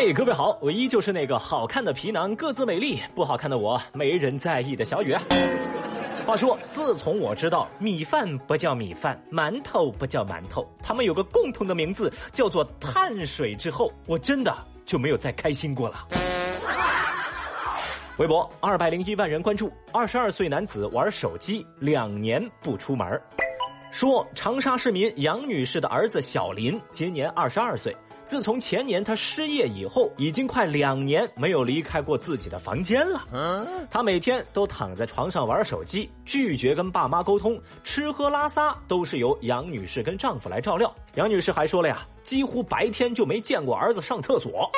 嘿，各位好，我依旧是那个好看的皮囊各自美丽，不好看的我没人在意的小雨。话说，自从我知道米饭不叫米饭，馒头不叫馒头，它们有个共同的名字叫做碳水之后，我真的就没有再开心过了。微博二百零一万人关注，二十二岁男子玩手机两年不出门说长沙市民杨女士的儿子小林今年二十二岁。自从前年他失业以后，已经快两年没有离开过自己的房间了。他每天都躺在床上玩手机，拒绝跟爸妈沟通，吃喝拉撒都是由杨女士跟丈夫来照料。杨女士还说了呀，几乎白天就没见过儿子上厕所。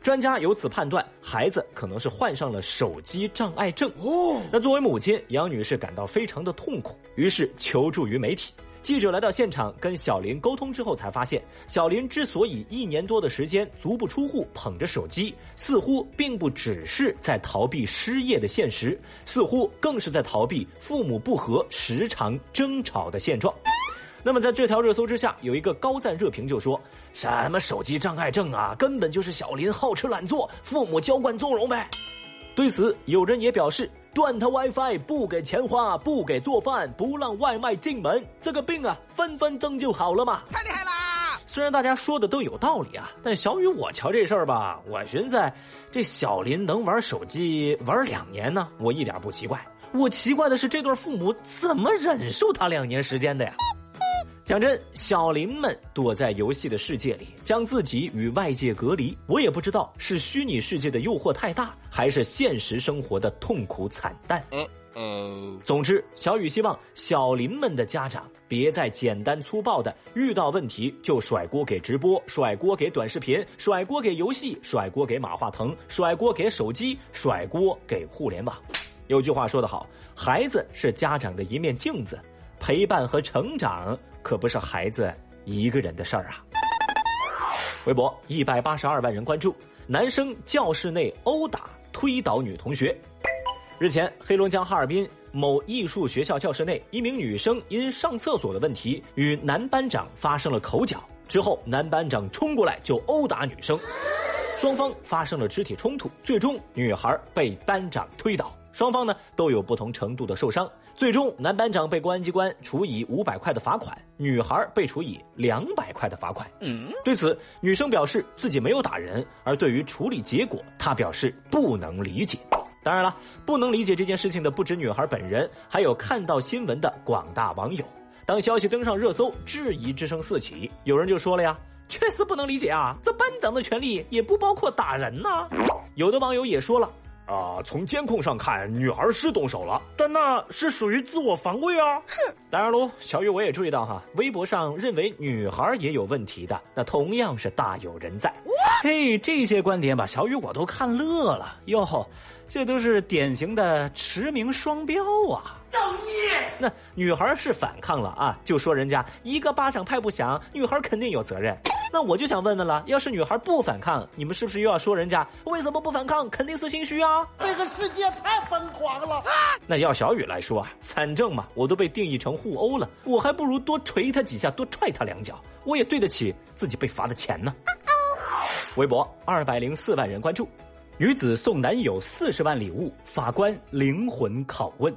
专家由此判断，孩子可能是患上了手机障碍症。哦，那作为母亲，杨女士感到非常的痛苦，于是求助于媒体。记者来到现场跟小林沟通之后，才发现小林之所以一年多的时间足不出户捧着手机，似乎并不只是在逃避失业的现实，似乎更是在逃避父母不和、时常争吵的现状。那么在这条热搜之下，有一个高赞热评就说：“什么手机障碍症啊，根本就是小林好吃懒做，父母娇惯纵容呗。”对此，有人也表示。断他 WiFi，不给钱花，不给做饭，不让外卖进门，这个病啊，分分钟就好了嘛！太厉害啦！虽然大家说的都有道理啊，但小雨我瞧这事儿吧，我寻思这小林能玩手机玩两年呢，我一点不奇怪。我奇怪的是这对父母怎么忍受他两年时间的呀？讲真，小林们躲在游戏的世界里，将自己与外界隔离。我也不知道是虚拟世界的诱惑太大，还是现实生活的痛苦惨淡。嗯嗯。总之，小雨希望小林们的家长别再简单粗暴的遇到问题就甩锅给直播，甩锅给短视频，甩锅给游戏，甩锅给马化腾，甩锅给手机，甩锅给互联网。有句话说得好，孩子是家长的一面镜子。陪伴和成长可不是孩子一个人的事儿啊！微博一百八十二万人关注，男生教室内殴打推倒女同学。日前，黑龙江哈尔滨某艺术学校教室内，一名女生因上厕所的问题与男班长发生了口角，之后男班长冲过来就殴打女生，双方发生了肢体冲突，最终女孩被班长推倒。双方呢都有不同程度的受伤，最终男班长被公安机关处以五百块的罚款，女孩被处以两百块的罚款。嗯，对此，女生表示自己没有打人，而对于处理结果，她表示不能理解。当然了，不能理解这件事情的不止女孩本人，还有看到新闻的广大网友。当消息登上热搜，质疑之声四起，有人就说了呀：“确实不能理解啊，这班长的权利也不包括打人呐。”有的网友也说了。啊，从监控上看，女孩是动手了，但那是属于自我防卫啊。哼，当然喽，小雨我也注意到哈，微博上认为女孩也有问题的，那同样是大有人在。嘿，这些观点把小雨我都看乐了哟，这都是典型的驰名双标啊。造孽！那女孩是反抗了啊，就说人家一个巴掌拍不响，女孩肯定有责任。那我就想问问了，要是女孩不反抗，你们是不是又要说人家为什么不反抗？肯定是心虚啊！这个世界太疯狂了。那要小雨来说啊，反正嘛，我都被定义成互殴了，我还不如多捶他几下，多踹他两脚，我也对得起自己被罚的钱呢。微博二百零四万人关注，女子送男友四十万礼物，法官灵魂拷问。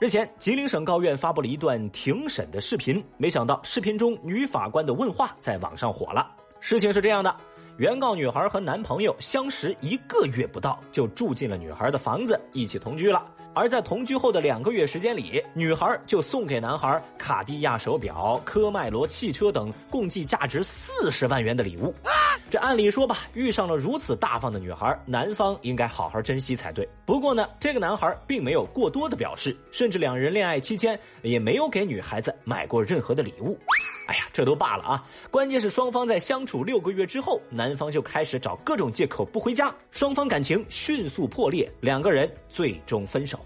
日前，吉林省高院发布了一段庭审的视频，没想到视频中女法官的问话在网上火了。事情是这样的，原告女孩和男朋友相识一个月不到，就住进了女孩的房子，一起同居了。而在同居后的两个月时间里，女孩就送给男孩卡地亚手表、科迈罗汽车等共计价值四十万元的礼物。这按理说吧，遇上了如此大方的女孩，男方应该好好珍惜才对。不过呢，这个男孩并没有过多的表示，甚至两人恋爱期间也没有给女孩子买过任何的礼物。哎呀，这都罢了啊！关键是双方在相处六个月之后，男方就开始找各种借口不回家，双方感情迅速破裂，两个人最终分手。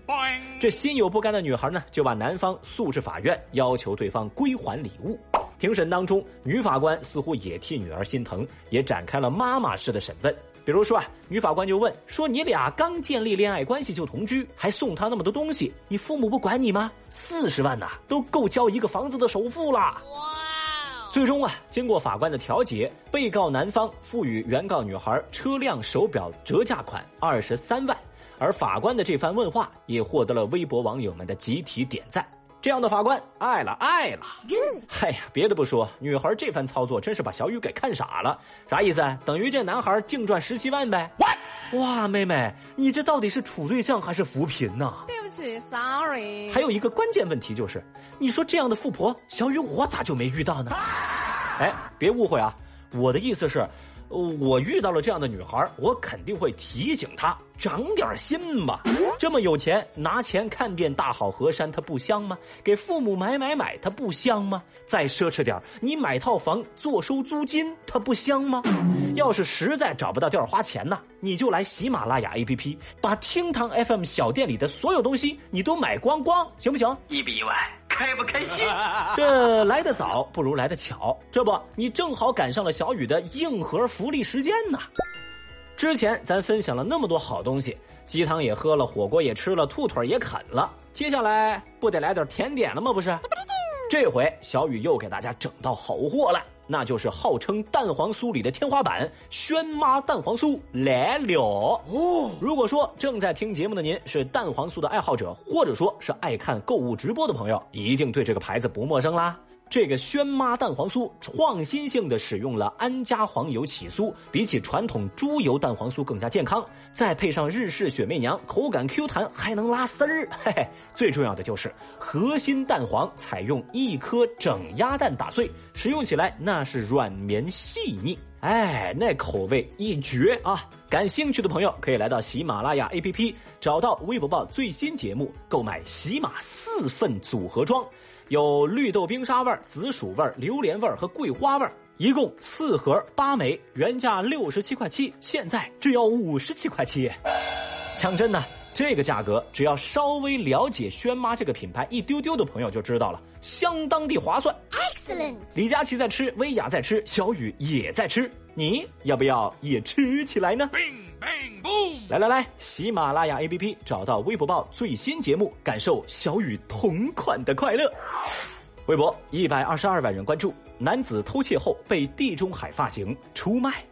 这心有不甘的女孩呢，就把男方诉至法院，要求对方归还礼物。庭审当中，女法官似乎也替女儿心疼，也展开了妈妈式的审问。比如说啊，女法官就问说：“你俩刚建立恋爱关系就同居，还送他那么多东西，你父母不管你吗？四十万呐，都够交一个房子的首付了。”哇！最终啊，经过法官的调解，被告男方赋予原告女孩车辆手表折价款二十三万，而法官的这番问话也获得了微博网友们的集体点赞。这样的法官爱了爱了。嗨呀，别的不说，女孩这番操作真是把小雨给看傻了。啥意思？等于这男孩净赚十七万呗？哇，妹妹，你这到底是处对象还是扶贫呢？对不起，sorry。还有一个关键问题就是，你说这样的富婆，小雨我咋就没遇到呢？哎，别误会啊，我的意思是。我遇到了这样的女孩，我肯定会提醒她长点心吧。这么有钱，拿钱看遍大好河山，她不香吗？给父母买买买，她不香吗？再奢侈点，你买套房坐收租金，她不香吗？要是实在找不到地儿花钱呢，你就来喜马拉雅 APP，把厅堂 FM 小店里的所有东西你都买光光，行不行？一比一万。开不开心？这来得早不如来得巧，这不，你正好赶上了小雨的硬核福利时间呢。之前咱分享了那么多好东西，鸡汤也喝了，火锅也吃了，兔腿也啃了，接下来不得来点甜点了吗？不是，这回小雨又给大家整到好货了。那就是号称蛋黄酥里的天花板——轩妈蛋黄酥来了哦！如果说正在听节目的您是蛋黄酥的爱好者，或者说是爱看购物直播的朋友，一定对这个牌子不陌生啦。这个轩妈蛋黄酥创新性的使用了安佳黄油起酥，比起传统猪油蛋黄酥更加健康。再配上日式雪媚娘，口感 Q 弹，还能拉丝儿。嘿嘿，最重要的就是核心蛋黄采用一颗整鸭蛋打碎，食用起来那是软绵细腻，哎，那口味一绝啊！感兴趣的朋友可以来到喜马拉雅 APP，找到微博报最新节目，购买喜马四份组合装。有绿豆冰沙味紫薯味榴莲味和桂花味一共四盒八枚，原价六十七块七，现在只要五十七块七。讲真的，这个价格，只要稍微了解轩妈这个品牌一丢丢的朋友就知道了，相当的划算。Excellent。李佳琦在吃，薇娅在吃，小雨也在吃，你要不要也吃起来呢？来来来，喜马拉雅 APP 找到微博报最新节目，感受小雨同款的快乐。微博一百二十二万人关注，男子偷窃后被地中海发型出卖。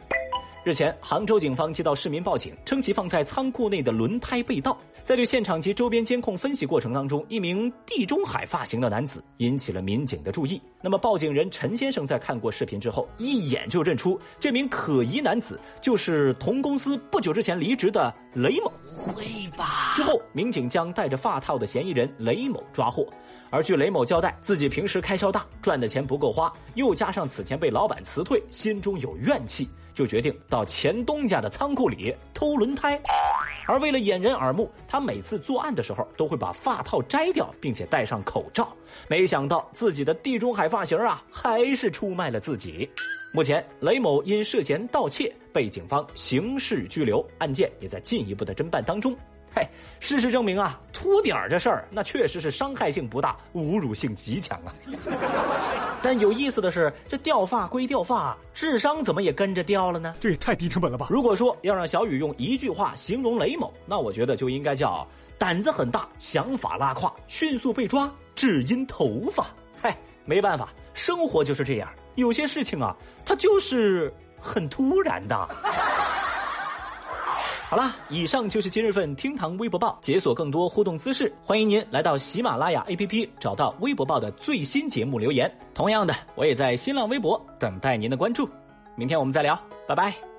日前，杭州警方接到市民报警，称其放在仓库内的轮胎被盗。在对现场及周边监控分析过程当中，一名地中海发型的男子引起了民警的注意。那么，报警人陈先生在看过视频之后，一眼就认出这名可疑男子就是同公司不久之前离职的雷某。会吧？之后，民警将戴着发套的嫌疑人雷某抓获。而据雷某交代，自己平时开销大，赚的钱不够花，又加上此前被老板辞退，心中有怨气。就决定到前东家的仓库里偷轮胎，而为了掩人耳目，他每次作案的时候都会把发套摘掉，并且戴上口罩。没想到自己的地中海发型啊，还是出卖了自己。目前，雷某因涉嫌盗窃被警方刑事拘留，案件也在进一步的侦办当中。嘿，事实证明啊，秃顶儿这事儿那确实是伤害性不大，侮辱性极强啊。但有意思的是，这掉发归掉发，智商怎么也跟着掉了呢？这也太低成本了吧！如果说要让小雨用一句话形容雷某，那我觉得就应该叫胆子很大，想法拉胯，迅速被抓，只因头发。嗨，没办法，生活就是这样，有些事情啊，它就是很突然的。好啦，以上就是今日份厅堂微博报，解锁更多互动姿势，欢迎您来到喜马拉雅 APP，找到微博报的最新节目留言。同样的，我也在新浪微博等待您的关注。明天我们再聊，拜拜。